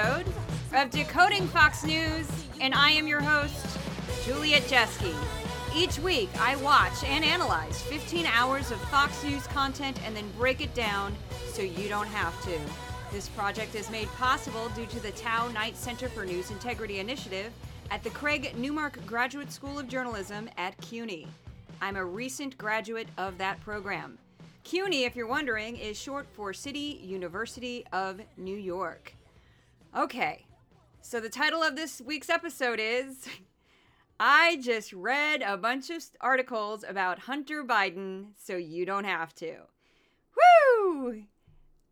episode of Decoding Fox News, and I am your host, Juliet Jeske. Each week, I watch and analyze 15 hours of Fox News content and then break it down so you don't have to. This project is made possible due to the Tow-Knight Center for News Integrity Initiative at the Craig Newmark Graduate School of Journalism at CUNY. I'm a recent graduate of that program. CUNY, if you're wondering, is short for City University of New York. Okay, so the title of this week's episode is I just read a bunch of articles about Hunter Biden, so you don't have to. Woo!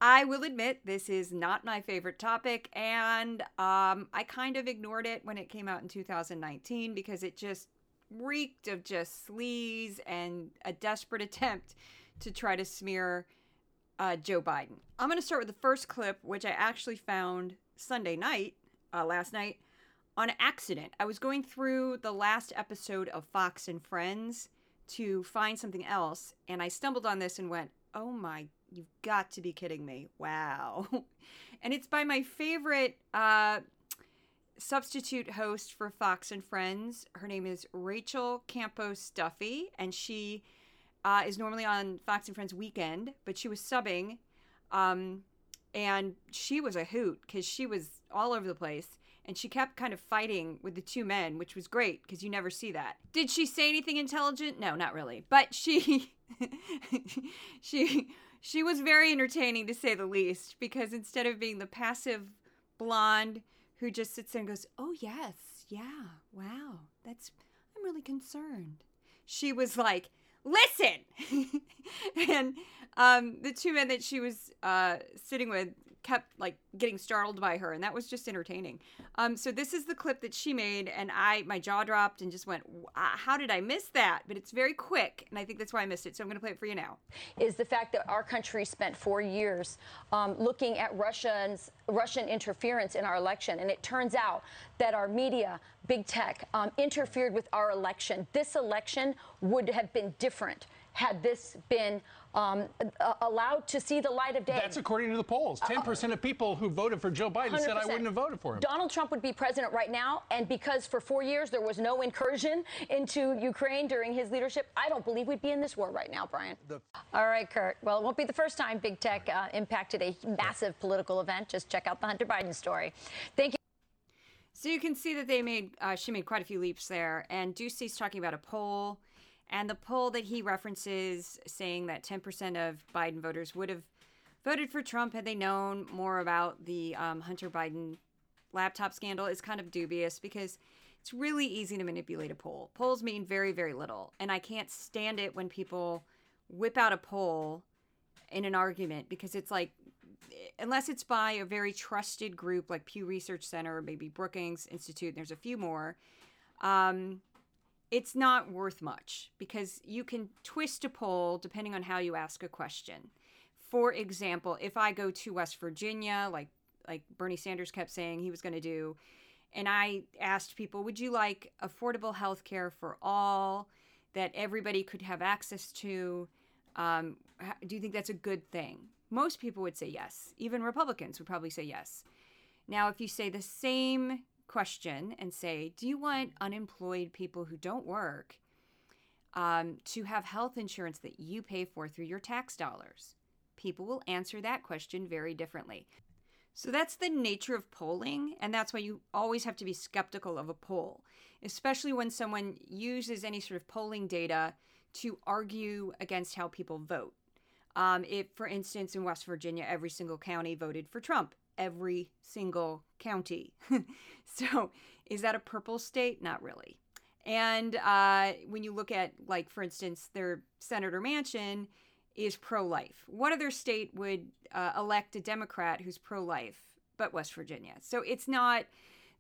I will admit this is not my favorite topic, and um, I kind of ignored it when it came out in 2019 because it just reeked of just sleaze and a desperate attempt to try to smear uh, Joe Biden. I'm going to start with the first clip, which I actually found Sunday night, uh, last night, on accident. I was going through the last episode of Fox and Friends to find something else, and I stumbled on this and went, oh my You've got to be kidding me. Wow. and it's by my favorite uh, substitute host for Fox and Friends. Her name is Rachel Campos Duffy, and she uh, is normally on Fox and Friends weekend, but she was subbing. Um, and she was a hoot because she was all over the place and she kept kind of fighting with the two men, which was great because you never see that. Did she say anything intelligent? No, not really. But she she she was very entertaining to say the least because instead of being the passive blonde who just sits there and goes, "Oh yes, yeah, wow, that's I'm really concerned," she was like, "Listen," and um, the two men that she was uh, sitting with kept like getting startled by her and that was just entertaining. Um, so this is the clip that she made and i my jaw dropped and just went how did i miss that? But it's very quick and i think that's why i missed it so i'm going to play it for you now. Is the fact that our country spent four years um, looking at russians russian interference in our election and it turns out that our media big tech um, interfered with our election. This election would have been different had this been um, allowed to see the light of day. That's according to the polls. 10% uh, of people who voted for Joe Biden 100%. said I wouldn't have voted for him. Donald Trump would be president right now, and because for four years there was no incursion into Ukraine during his leadership, I don't believe we'd be in this war right now, Brian. The- All right, Kurt. Well, it won't be the first time big tech uh, impacted a massive political event. Just check out the Hunter Biden story. Thank you. So you can see that they made uh, she made quite a few leaps there, and Doocy's talking about a poll and the poll that he references saying that 10% of Biden voters would have voted for Trump had they known more about the um, Hunter Biden laptop scandal is kind of dubious because it's really easy to manipulate a poll. Polls mean very, very little. And I can't stand it when people whip out a poll in an argument because it's like, unless it's by a very trusted group like Pew Research Center, maybe Brookings Institute, there's a few more. Um, it's not worth much because you can twist a poll depending on how you ask a question. For example, if I go to West Virginia, like like Bernie Sanders kept saying he was going to do, and I asked people, would you like affordable health care for all that everybody could have access to? Um, do you think that's a good thing? Most people would say yes. Even Republicans would probably say yes. Now, if you say the same question and say, Do you want unemployed people who don't work um, to have health insurance that you pay for through your tax dollars? People will answer that question very differently. So that's the nature of polling, and that's why you always have to be skeptical of a poll, especially when someone uses any sort of polling data to argue against how people vote. Um, if, for instance, in West Virginia, every single county voted for Trump, every single county. so, is that a purple state? Not really. And uh, when you look at, like, for instance, their Senator Manchin is pro life. What other state would uh, elect a Democrat who's pro life but West Virginia? So, it's not.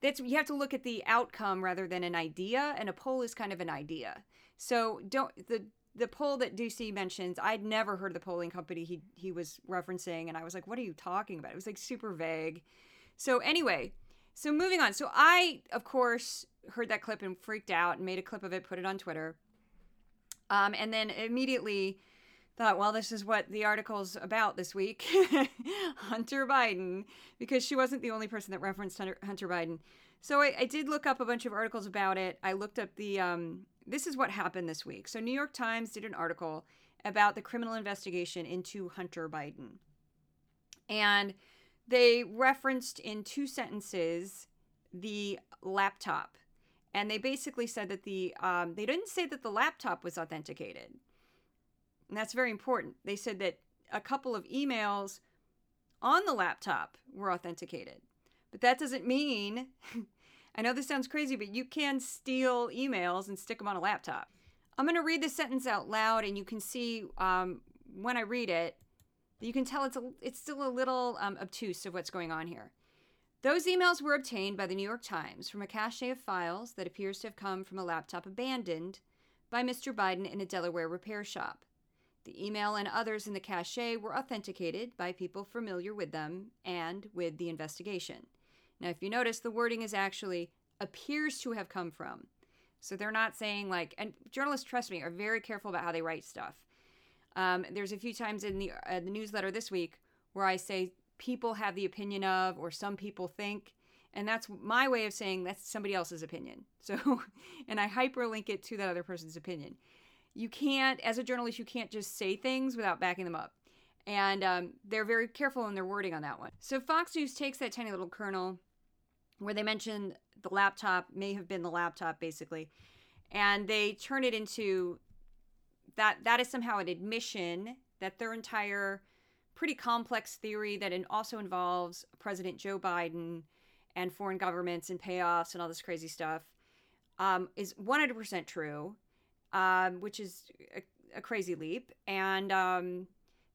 That's you have to look at the outcome rather than an idea, and a poll is kind of an idea. So don't the the poll that Doocy mentions, I'd never heard of the polling company he he was referencing, and I was like, "What are you talking about?" It was like super vague. So anyway, so moving on. So I, of course, heard that clip and freaked out and made a clip of it, put it on Twitter, um, and then immediately thought, well, this is what the article's about this week Hunter Biden, because she wasn't the only person that referenced Hunter, Hunter Biden. So I, I, did look up a bunch of articles about it. I looked up the, um, this is what happened this week. So New York Times did an article about the criminal investigation into Hunter Biden. And they referenced in two sentences the laptop. And they basically said that the, um, they didn't say that the laptop was authenticated and that's very important. They said that a couple of emails on the laptop were authenticated. But that doesn't mean, I know this sounds crazy, but you can steal emails and stick them on a laptop. I'm going to read the sentence out loud, and you can see um, when I read it, you can tell it's, a, it's still a little um, obtuse of what's going on here. Those emails were obtained by the New York Times from a cache of files that appears to have come from a laptop abandoned by Mr. Biden in a Delaware repair shop. The email and others in the cache were authenticated by people familiar with them and with the investigation. Now, if you notice, the wording is actually appears to have come from. So they're not saying like, and journalists, trust me, are very careful about how they write stuff. Um, there's a few times in the, uh, the newsletter this week where I say people have the opinion of, or some people think, and that's my way of saying that's somebody else's opinion. So, and I hyperlink it to that other person's opinion you can't, as a journalist, you can't just say things without backing them up. And um, they're very careful in their wording on that one. So Fox News takes that tiny little kernel where they mention the laptop may have been the laptop, basically, and they turn it into that that is somehow an admission that their entire pretty complex theory that it also involves President Joe Biden and foreign governments and payoffs and all this crazy stuff um, is 100% true um, which is a, a, crazy leap. And um,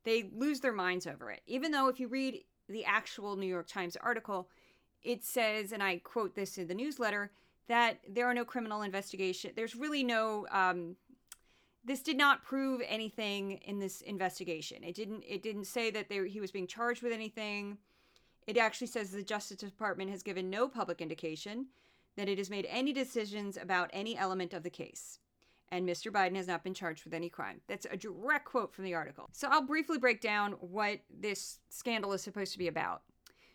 they lose their minds over it. Even though, if you read the actual New York Times article, it says, and I quote this in the newsletter, that there are no criminal investigation. There's really no. Um, this did not prove anything in this investigation. It didn't. It didn't say that they, he was being charged with anything. It actually says the Justice Department has given no public indication that it has made any decisions about any element of the case and Mr. Biden has not been charged with any crime. That's a direct quote from the article. So I'll briefly break down what this scandal is supposed to be about.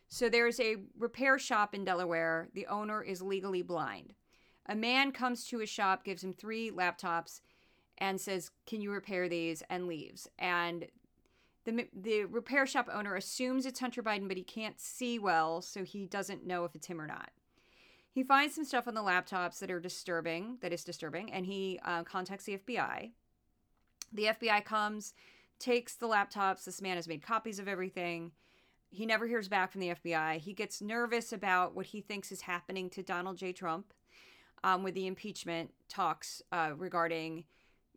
So there's a repair shop in Delaware. The owner is legally blind. A man comes to his shop, gives him three laptops, and says, Can you repair these? and leaves. And the, the repair shop owner assumes it's Hunter Biden, but he can't see well, so he doesn't know if it's him or not. He finds some stuff on the laptops that are disturbing, that is disturbing, and he uh, contacts the FBI. The FBI comes, takes the laptops. This man has made copies of everything. He never hears back from the FBI. He gets nervous about what he thinks is happening to Donald J. Trump um, with the impeachment talks uh, regarding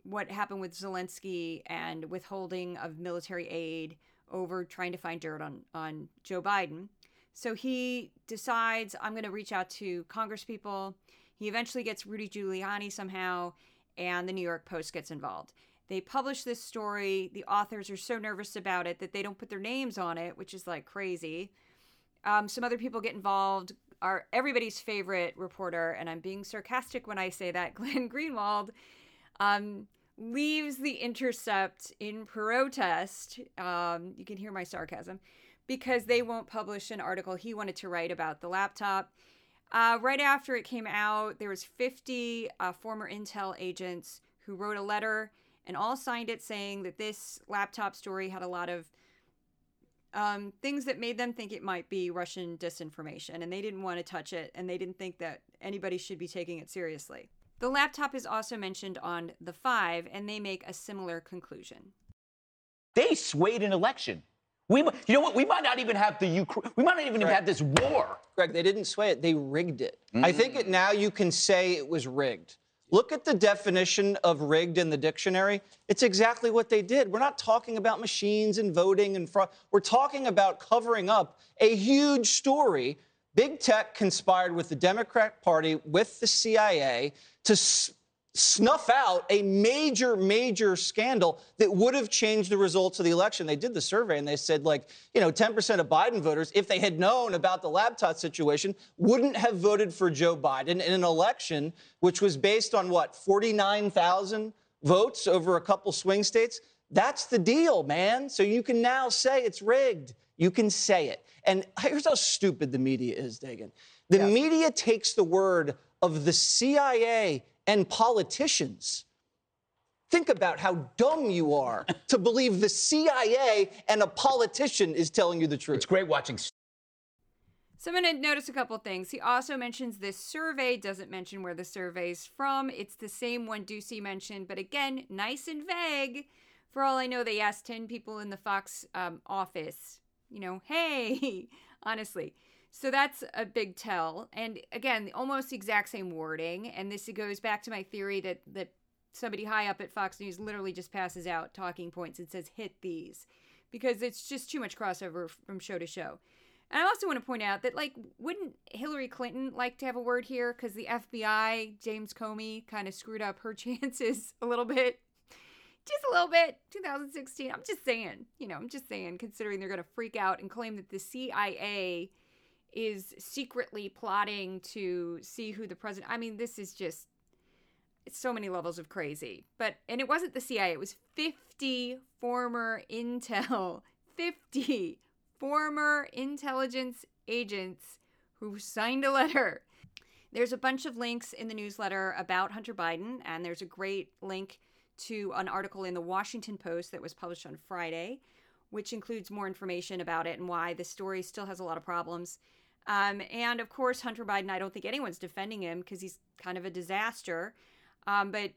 what happened with Zelensky and withholding of military aid over trying to find dirt on, on Joe Biden. So he decides, I'm going to reach out to congresspeople. He eventually gets Rudy Giuliani somehow, and the New York Post gets involved. They publish this story. The authors are so nervous about it that they don't put their names on it, which is like crazy. Um, some other people get involved. Our everybody's favorite reporter, and I'm being sarcastic when I say that, Glenn Greenwald, um, leaves the Intercept in protest. Um, you can hear my sarcasm because they won't publish an article he wanted to write about the laptop. Uh, right after it came out, there was 50 uh, former Intel agents who wrote a letter and all signed it saying that this laptop story had a lot of um, things that made them think it might be Russian disinformation, and they didn't want to touch it, and they didn't think that anybody should be taking it seriously. The laptop is also mentioned on The Five, and they make a similar conclusion. They swayed an election. We, you know what? We might not even have the Ukraine. We might not even Greg. have this war. Greg, they didn't sway it. They rigged it. Mm. I think it now you can say it was rigged. Look at the definition of rigged in the dictionary. It's exactly what they did. We're not talking about machines and voting and fraud. We're talking about covering up a huge story. Big tech conspired with the Democrat Party, with the CIA, to snuff out a major, major scandal that would have changed the results of the election. They did the survey and they said, like, you know, 10% of Biden voters, if they had known about the laptop situation, wouldn't have voted for Joe Biden in an election which was based on what, 49,000 votes over a couple swing states? That's the deal, man. So you can now say it's rigged. You can say it. And here's how stupid the media is, Dagen. The yes. media takes the word of the CIA and politicians. Think about how dumb you are to believe the CIA and a politician is telling you the truth. It's great watching. So I'm going to notice a couple things. He also mentions this survey, doesn't mention where the survey's from. It's the same one Doocy mentioned, but again, nice and vague. For all I know, they asked 10 people in the Fox um, office, you know, hey, honestly. So that's a big tell. And again, almost the exact same wording. And this goes back to my theory that, that somebody high up at Fox News literally just passes out talking points and says, hit these. Because it's just too much crossover from show to show. And I also want to point out that, like, wouldn't Hillary Clinton like to have a word here? Because the FBI, James Comey, kind of screwed up her chances a little bit just a little bit 2016 i'm just saying you know i'm just saying considering they're going to freak out and claim that the cia is secretly plotting to see who the president i mean this is just it's so many levels of crazy but and it wasn't the cia it was 50 former intel 50 former intelligence agents who signed a letter there's a bunch of links in the newsletter about hunter biden and there's a great link to an article in the Washington Post that was published on Friday, which includes more information about it and why the story still has a lot of problems. Um, and of course, Hunter Biden, I don't think anyone's defending him because he's kind of a disaster. Um, but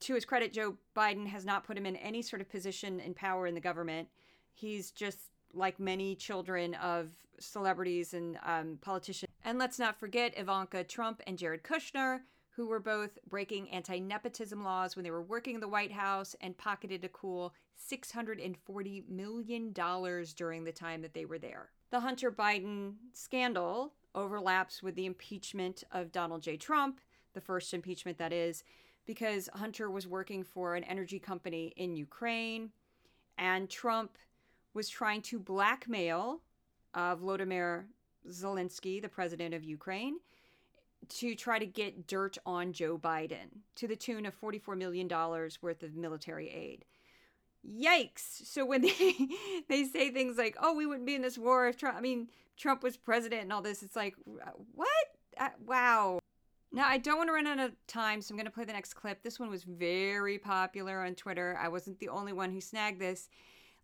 to his credit, Joe Biden has not put him in any sort of position in power in the government. He's just like many children of celebrities and um, politicians. And let's not forget Ivanka Trump and Jared Kushner, who were both breaking anti nepotism laws when they were working in the White House and pocketed a cool $640 million during the time that they were there. The Hunter Biden scandal overlaps with the impeachment of Donald J. Trump, the first impeachment that is, because Hunter was working for an energy company in Ukraine and Trump was trying to blackmail uh, Volodymyr Zelensky, the president of Ukraine, to try to get dirt on Joe Biden to the tune of $44 million worth of military aid. Yikes. So when they they say things like, "Oh, we wouldn't be in this war if Trump I mean, Trump was president and all this." It's like, "What? Uh, wow." Now, I don't want to run out of time, so I'm going to play the next clip. This one was very popular on Twitter. I wasn't the only one who snagged this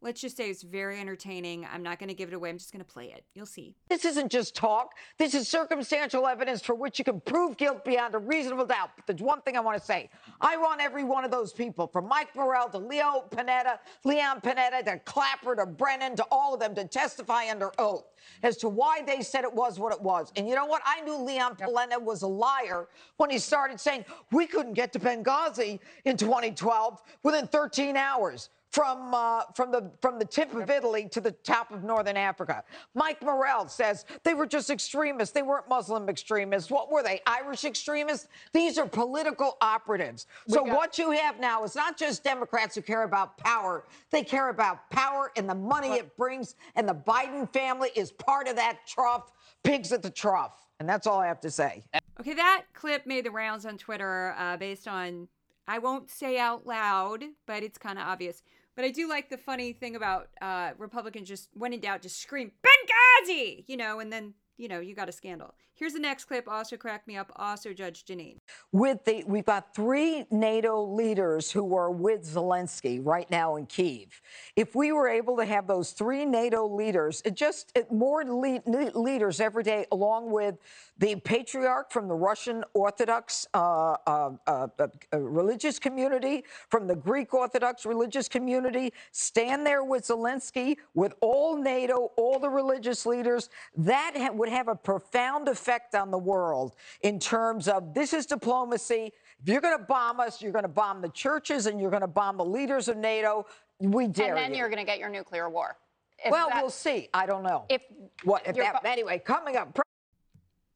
let's just say it's very entertaining. I'm not going to give it away. I'm just going to play it. You'll see. This isn't just talk. This is circumstantial evidence for which you can prove guilt beyond a reasonable doubt. But there's one thing I want to say. I want every one of those people, from Mike Morell to Leo Panetta, Leon Panetta to Clapper to Brennan to all of them, to testify under oath as to why they said it was what it was. And you know what? I knew Leon Panetta was a liar when he started saying we couldn't get to Benghazi in 2012 within 13 hours from uh, from the from the tip of Italy to the top of northern Africa. Mike Morell says they were just extremists. They weren't Muslim extremists. What were they? Irish extremists? These are political operatives. So got- what you have now is not just Democrats who care about power. They care about power and the money but- it brings. And the Biden family is part of that trough. Pigs at the trough. And that's all I have to say. Okay, that clip made the rounds on Twitter uh, based on I won't say out loud, but it's kind of obvious. But I do like the funny thing about uh, Republicans just when in doubt, just scream Benghazi, you know, and then you know you got a scandal. Here's the next clip. Also cracked me up. Also Judge Jeanine. With the we've got three NATO leaders who are with Zelensky right now in Kiev. If we were able to have those three NATO leaders, just more lead, leaders every day, along with the patriarch from the Russian Orthodox uh, uh, uh, uh, religious community, from the Greek Orthodox religious community, stand there with Zelensky, with all NATO, all the religious leaders. That ha- would have a profound effect on the world in terms of this is diplomacy. If you're going to bomb us, you're going to bomb the churches and you're going to bomb the leaders of NATO. We dare And then you. you're going to get your nuclear war. If well, that, we'll see. I don't know. If what if that anyway, coming up.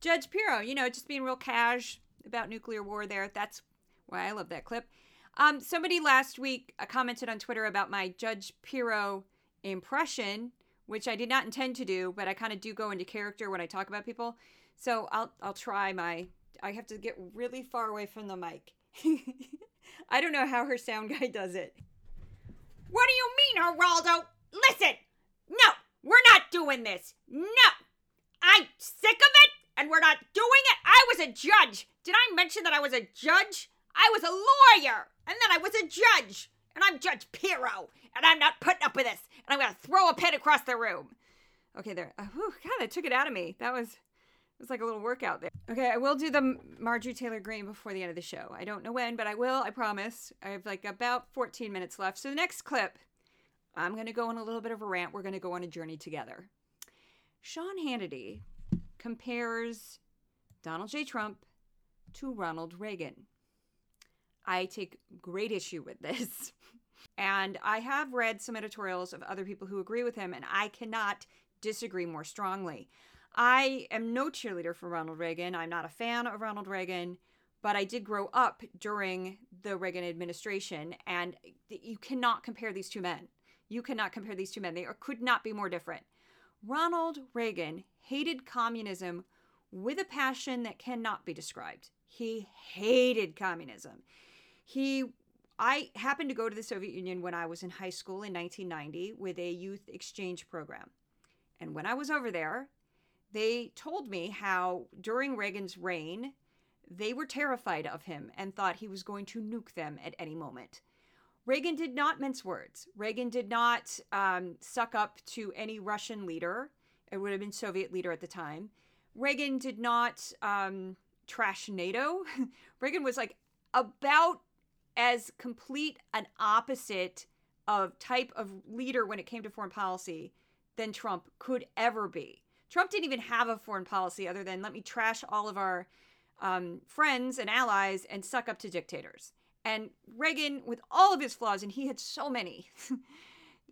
Judge Pirro, you know, just being real cash about nuclear war there. That's why I love that clip. Um, somebody last week uh, commented on Twitter about my Judge Pirro impression, which I did not intend to do, but I kind of do go into character when I talk about people. So I'll I'll try my. I have to get really far away from the mic. I don't know how her sound guy does it. What do you mean, Geraldo? Listen, no, we're not doing this. No, I'm sick of it, and we're not doing it. I was a judge. Did I mention that I was a judge? I was a lawyer, and then I was a judge, and I'm Judge Pirro, and I'm not putting up with this, and I'm gonna throw a pen across the room. Okay, there. Oh, whew, God, that took it out of me. That was it was like a little workout there. Okay, I will do the Marjorie Taylor Greene before the end of the show. I don't know when, but I will. I promise. I have like about 14 minutes left. So the next clip, I'm going to go on a little bit of a rant. We're going to go on a journey together. Sean Hannity compares Donald J. Trump to Ronald Reagan. I take great issue with this. And I have read some editorials of other people who agree with him, and I cannot disagree more strongly. I am no cheerleader for Ronald Reagan. I'm not a fan of Ronald Reagan, but I did grow up during the Reagan administration, and you cannot compare these two men. You cannot compare these two men. They are, could not be more different. Ronald Reagan hated communism with a passion that cannot be described. He hated communism. He I happened to go to the Soviet Union when I was in high school in 1990 with a youth exchange program. And when I was over there, they told me how during Reagan's reign, they were terrified of him and thought he was going to nuke them at any moment. Reagan did not mince words. Reagan did not um, suck up to any Russian leader. It would have been Soviet leader at the time. Reagan did not um, trash NATO. Reagan was like about as complete an opposite of type of leader when it came to foreign policy than Trump could ever be. Trump didn't even have a foreign policy other than let me trash all of our um, friends and allies and suck up to dictators. And Reagan, with all of his flaws, and he had so many,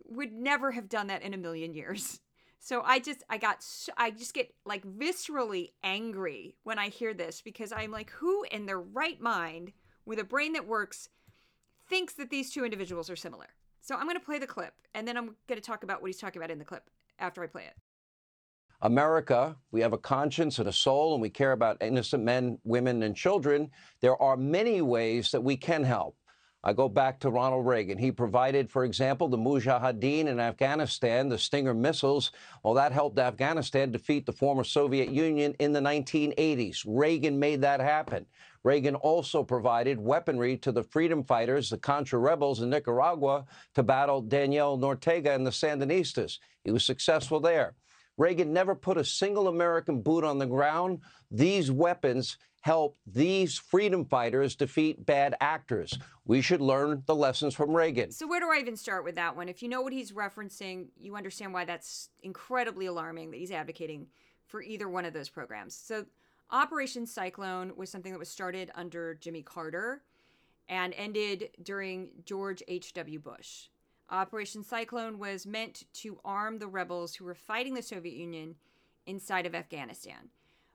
would never have done that in a million years. So I just, I got, I just get like viscerally angry when I hear this because I'm like, who in their right mind with a brain that works thinks that these two individuals are similar? So I'm going to play the clip and then I'm going to talk about what he's talking about in the clip after I play it. America, we have a conscience and a soul, and we care about innocent men, women, and children. There are many ways that we can help. I go back to Ronald Reagan. He provided, for example, the Mujahideen in Afghanistan, the Stinger missiles. Well, that helped Afghanistan defeat the former Soviet Union in the 1980s. Reagan made that happen. Reagan also provided weaponry to the freedom fighters, the Contra rebels in Nicaragua, to battle Daniel Ortega and the Sandinistas. He was successful there. Reagan never put a single American boot on the ground. These weapons help these freedom fighters defeat bad actors. We should learn the lessons from Reagan. So, where do I even start with that one? If you know what he's referencing, you understand why that's incredibly alarming that he's advocating for either one of those programs. So, Operation Cyclone was something that was started under Jimmy Carter and ended during George H.W. Bush. Operation Cyclone was meant to arm the rebels who were fighting the Soviet Union inside of Afghanistan.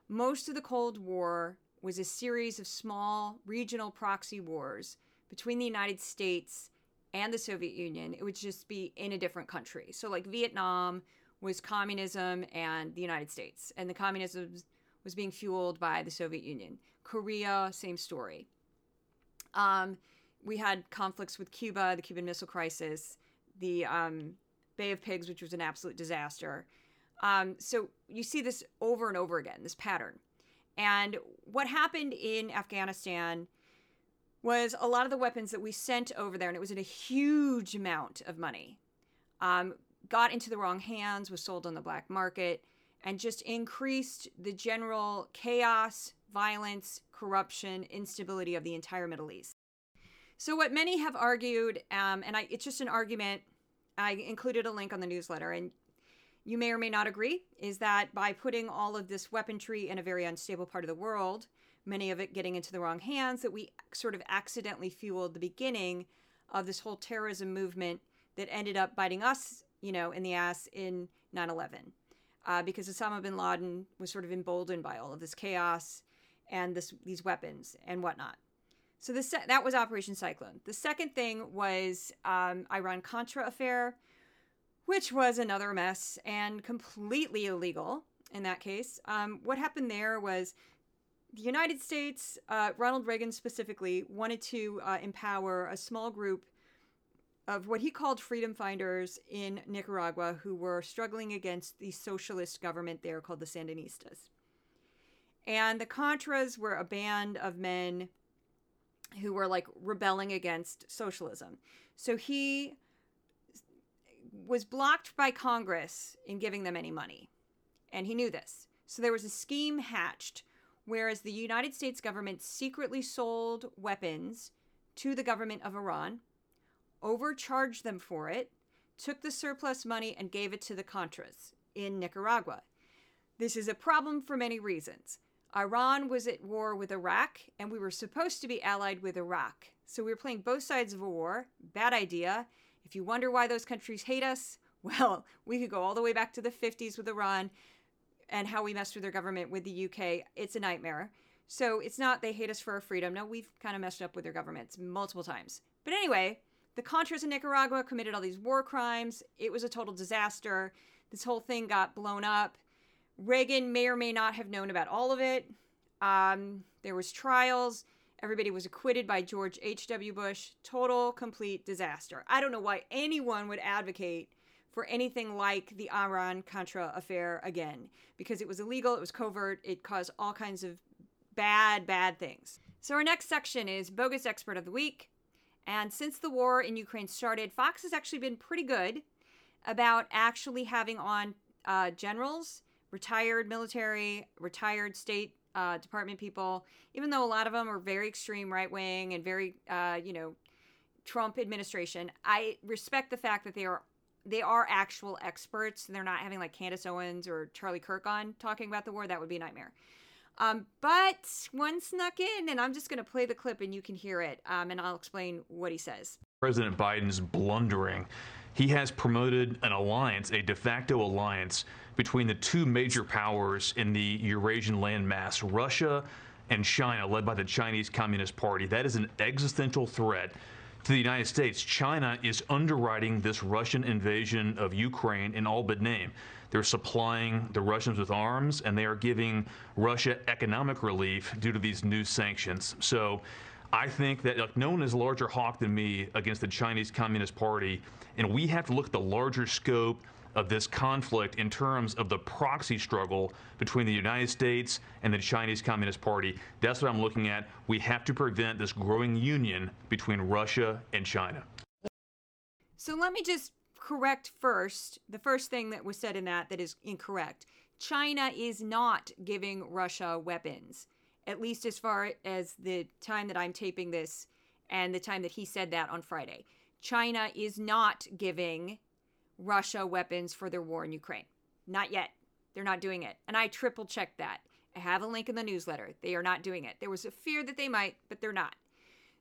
Most of the Cold War was a series of small regional proxy wars between the United States and the Soviet Union. It would just be in a different country. So, like Vietnam was communism and the United States, and the communism was being fueled by the Soviet Union. Korea, same story. Um, we had conflicts with Cuba, the Cuban Missile Crisis, the um, Bay of Pigs, which was an absolute disaster. Um, so you see this over and over again, this pattern. And what happened in Afghanistan was a lot of the weapons that we sent over there, and it was in a huge amount of money, um, got into the wrong hands, was sold on the black market, and just increased the general chaos, violence, corruption, instability of the entire Middle East. So, what many have argued, um, and I, it's just an argument, I included a link on the newsletter, and you may or may not agree, is that by putting all of this weaponry in a very unstable part of the world, many of it getting into the wrong hands, that we sort of accidentally fueled the beginning of this whole terrorism movement that ended up biting us, you know, in the ass in 9 11. Uh, because Osama bin Laden was sort of emboldened by all of this chaos and this, these weapons and whatnot. So this that was Operation Cyclone. The second thing was um, Iran Contra affair, which was another mess and completely illegal in that case. Um, what happened there was the United States, uh, Ronald Reagan specifically, wanted to uh, empower a small group of what he called freedom finders in Nicaragua who were struggling against the socialist government there called the Sandinistas. And the Contras were a band of men who were like rebelling against socialism. So he was blocked by Congress in giving them any money. And he knew this. So there was a scheme hatched whereas the United States government secretly sold weapons to the government of Iran, overcharged them for it, took the surplus money, and gave it to the Contras in Nicaragua. This is a problem for many reasons. Iran was at war with Iraq, and we were supposed to be allied with Iraq. So we were playing both sides of a war. Bad idea. If you wonder why those countries hate us, well, we could go all the way back to the 50s with Iran and how we messed with their government with the UK. It's a nightmare. So it's not they hate us for our freedom. No, we've kind of messed up with their governments multiple times. But anyway, the Contras in Nicaragua committed all these war crimes. It was a total disaster. This whole thing got blown up. Reagan may or may not have known about all of it. Um, there was trials. Everybody was acquitted by George H.W. Bush. Total, complete disaster. I don't know why anyone would advocate for anything like the Iran Contra affair again because it was illegal, it was covert, it caused all kinds of bad, bad things. So, our next section is Bogus Expert of the Week. And since the war in Ukraine started, Fox has actually been pretty good about actually having on uh, generals, retired military, retired State uh, Department people, even though a lot of them are very extreme right wing and very, uh, you know, Trump administration. I respect the fact that they are they are actual experts. And they're not having like Candace Owens or Charlie Kirk on talking about the war. That would be a nightmare. Um, but one snuck in, and I'm just going to play the clip and you can hear it, um, and I'll explain what he says. President Biden's blundering. He has promoted an alliance, a de facto alliance, between the two major powers in the Eurasian landmass, Russia and China, led by the Chinese Communist Party. That is an existential threat to the United States, China is underwriting this Russian invasion of Ukraine in all but name. They're supplying the Russians with arms, and they are giving Russia economic relief due to these new sanctions. So I think that like, no one is a larger hawk than me against the Chinese Communist Party, and we have to look at the larger scope of this conflict in terms of the proxy struggle between the United States and the Chinese Communist Party. That's what I'm looking at. We have to prevent this growing union between Russia and China. So let me just correct first the first thing that was said in that that is incorrect. China is not giving Russia weapons, at least as far as the time that I'm taping this and the time that he said that on Friday. China is not giving Russia weapons for their war in Ukraine. Not yet. They're not doing it. And I triple checked that. I have a link in the newsletter. They are not doing it. There was a fear that they might, but they're not.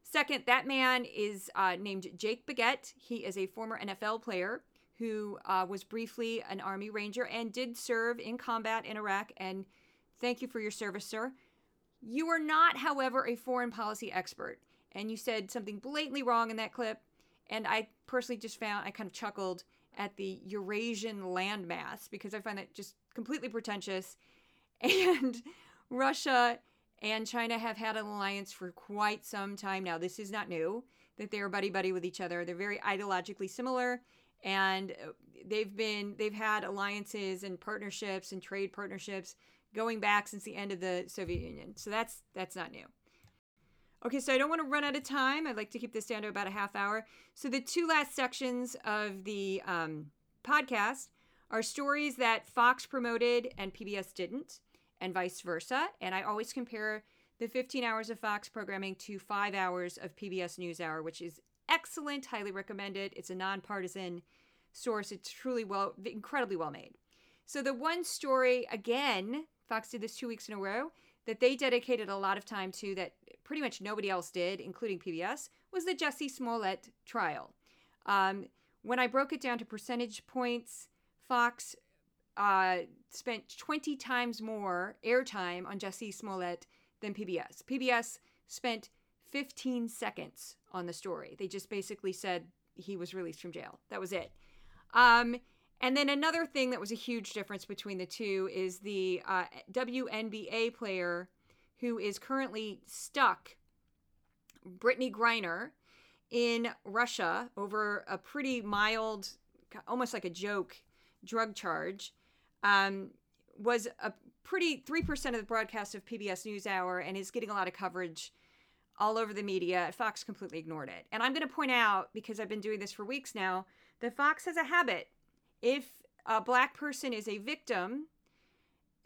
Second, that man is uh, named Jake Bequette. He is a former NFL player who uh, was briefly an Army Ranger and did serve in combat in Iraq. And thank you for your service, sir. You are not, however, a foreign policy expert. And you said something blatantly wrong in that clip. And I personally just found, I kind of chuckled at the Eurasian landmass because I find that just completely pretentious. And Russia and China have had an alliance for quite some time now. This is not new that they're buddy buddy with each other. They're very ideologically similar and uh, they've been they've had alliances and partnerships and trade partnerships going back since the end of the Soviet Union. So that's that's not new. Okay, so I don't want to run out of time. I'd like to keep this down to about a half hour. So the two last sections of the um, podcast are stories that Fox promoted and PBS didn't, and vice versa. And I always compare the 15 hours of Fox programming to five hours of PBS NewsHour, which is excellent, highly recommended. It's a nonpartisan source. It's truly well, incredibly well made. So the one story, again, Fox did this two weeks in a row, that they dedicated a lot of time to that pretty much nobody else did, including PBS, was the Jussie Smollett trial. Um, when I broke it down to percentage points, Fox uh, spent 20 times more airtime on Jussie Smollett than PBS. PBS spent 15 seconds on the story. They just basically said he was released from jail. That was it. Um, and then another thing that was a huge difference between the two is the uh, WNBA player who is currently stuck, Brittney Griner, in Russia over a pretty mild, almost like a joke, drug charge. Um, was a pretty 3% of the broadcast of PBS NewsHour and is getting a lot of coverage all over the media. Fox completely ignored it. And I'm going to point out, because I've been doing this for weeks now, that Fox has a habit. If a black person is a victim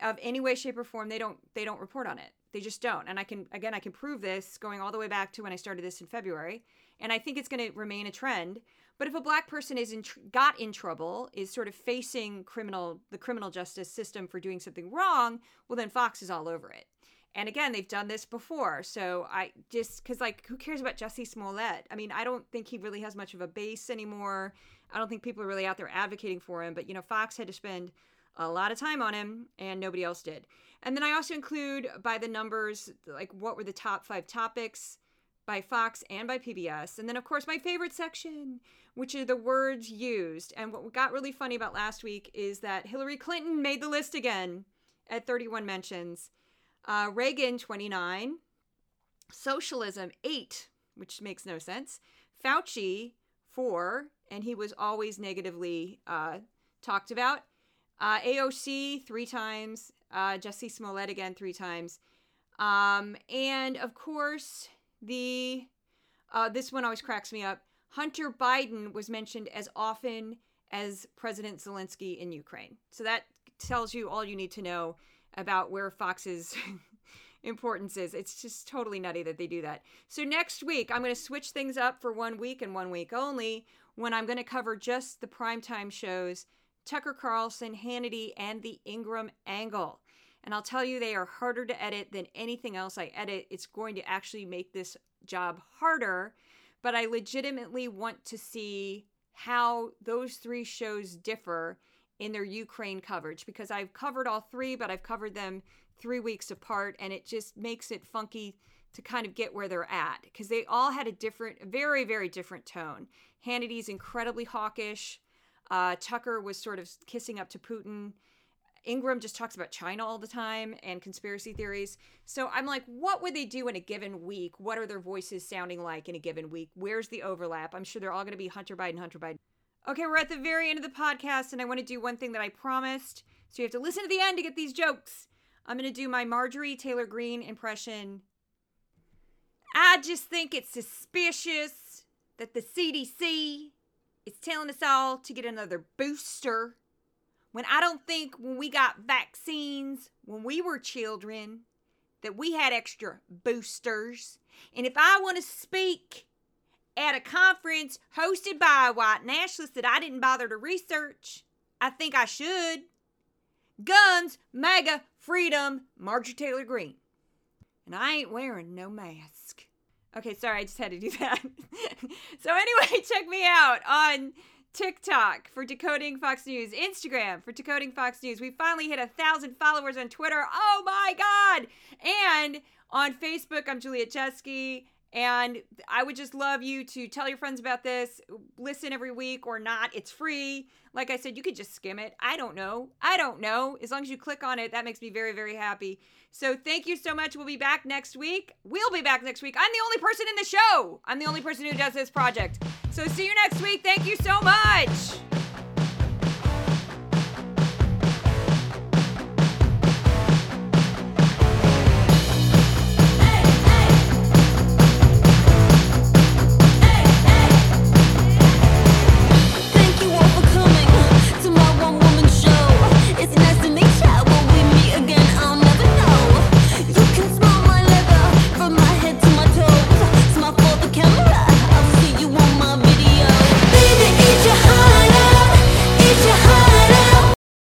of any way, shape, or form, they don't they don't report on it. They just don't. And I can again I can prove this going all the way back to when I started this in February. And I think it's going to remain a trend. But if a black person is in tr- got in trouble, is sort of facing criminal the criminal justice system for doing something wrong, well then Fox is all over it. And again, they've done this before. So I just because like who cares about Jussie Smollett? I mean, I don't think he really has much of a base anymore. I don't think people are really out there advocating for him. But you know, Fox had to spend a lot of time on him and nobody else did. And then I also include by the numbers, like what were the top five topics by Fox and by PBS. And then, of course, my favorite section, which are the words used. And what got really funny about last week is that Hillary Clinton made the list again at 31 mentions, uh, Reagan, 29, socialism, 8, which makes no sense, Fauci, 4, and he was always negatively uh, talked about. Uh, AOC three times, uh, Jussie Smollett again three times, um, and of course the uh, this one always cracks me up. Hunter Biden was mentioned as often as President Zelensky in Ukraine, so that tells you all you need to know about where Fox's importance is. It's just totally nutty that they do that. So next week I'm going to switch things up for one week and one week only when I'm going to cover just the primetime shows Tucker Carlson, Hannity, and the Ingraham Angle. And I'll tell you, they are harder to edit than anything else I edit. It's going to actually make this job harder, but I legitimately want to see how those three shows differ in their Ukraine coverage because I've covered all three, but I've covered them three weeks apart, and it just makes it funky to kind of get where they're at because they all had a different, very, very different tone. Hannity's incredibly hawkish. Uh, Tucker was sort of kissing up to Putin. Ingraham just talks about China all the time and conspiracy theories. So I'm like, what would they do in a given week? What are their voices sounding like in a given week? Where's the overlap? I'm sure they're all going to be Hunter Biden, Hunter Biden. Okay, we're at the very end of the podcast, and I want to do one thing that I promised. So you have to listen to the end to get these jokes. I'm going to do my Marjorie Taylor Greene impression. I just think it's suspicious that the CDC is telling us all to get another booster when I don't think when we got vaccines when we were children that we had extra boosters. And if I want to speak at a conference hosted by a white nationalist that I didn't bother to research, I think I should. Guns, MAGA, freedom, Marjorie Taylor Greene. And I ain't wearing no mask. Okay, sorry, I just had to do that. so, anyway, check me out on TikTok for Decoding Fox News, Instagram for Decoding Fox News. We finally hit a thousand followers on Twitter. Oh my God! And on Facebook, I'm Juliet Jeske. And I would just love you to tell your friends about this. Listen every week or not. It's free. Like I said, you could just skim it. I don't know. I don't know. As long as you click on it, that makes me very, very happy. So thank you so much. We'll be back next week. We'll be back next week. I'm the only person in the show. I'm the only person who does this project. So see you next week. Thank you so much.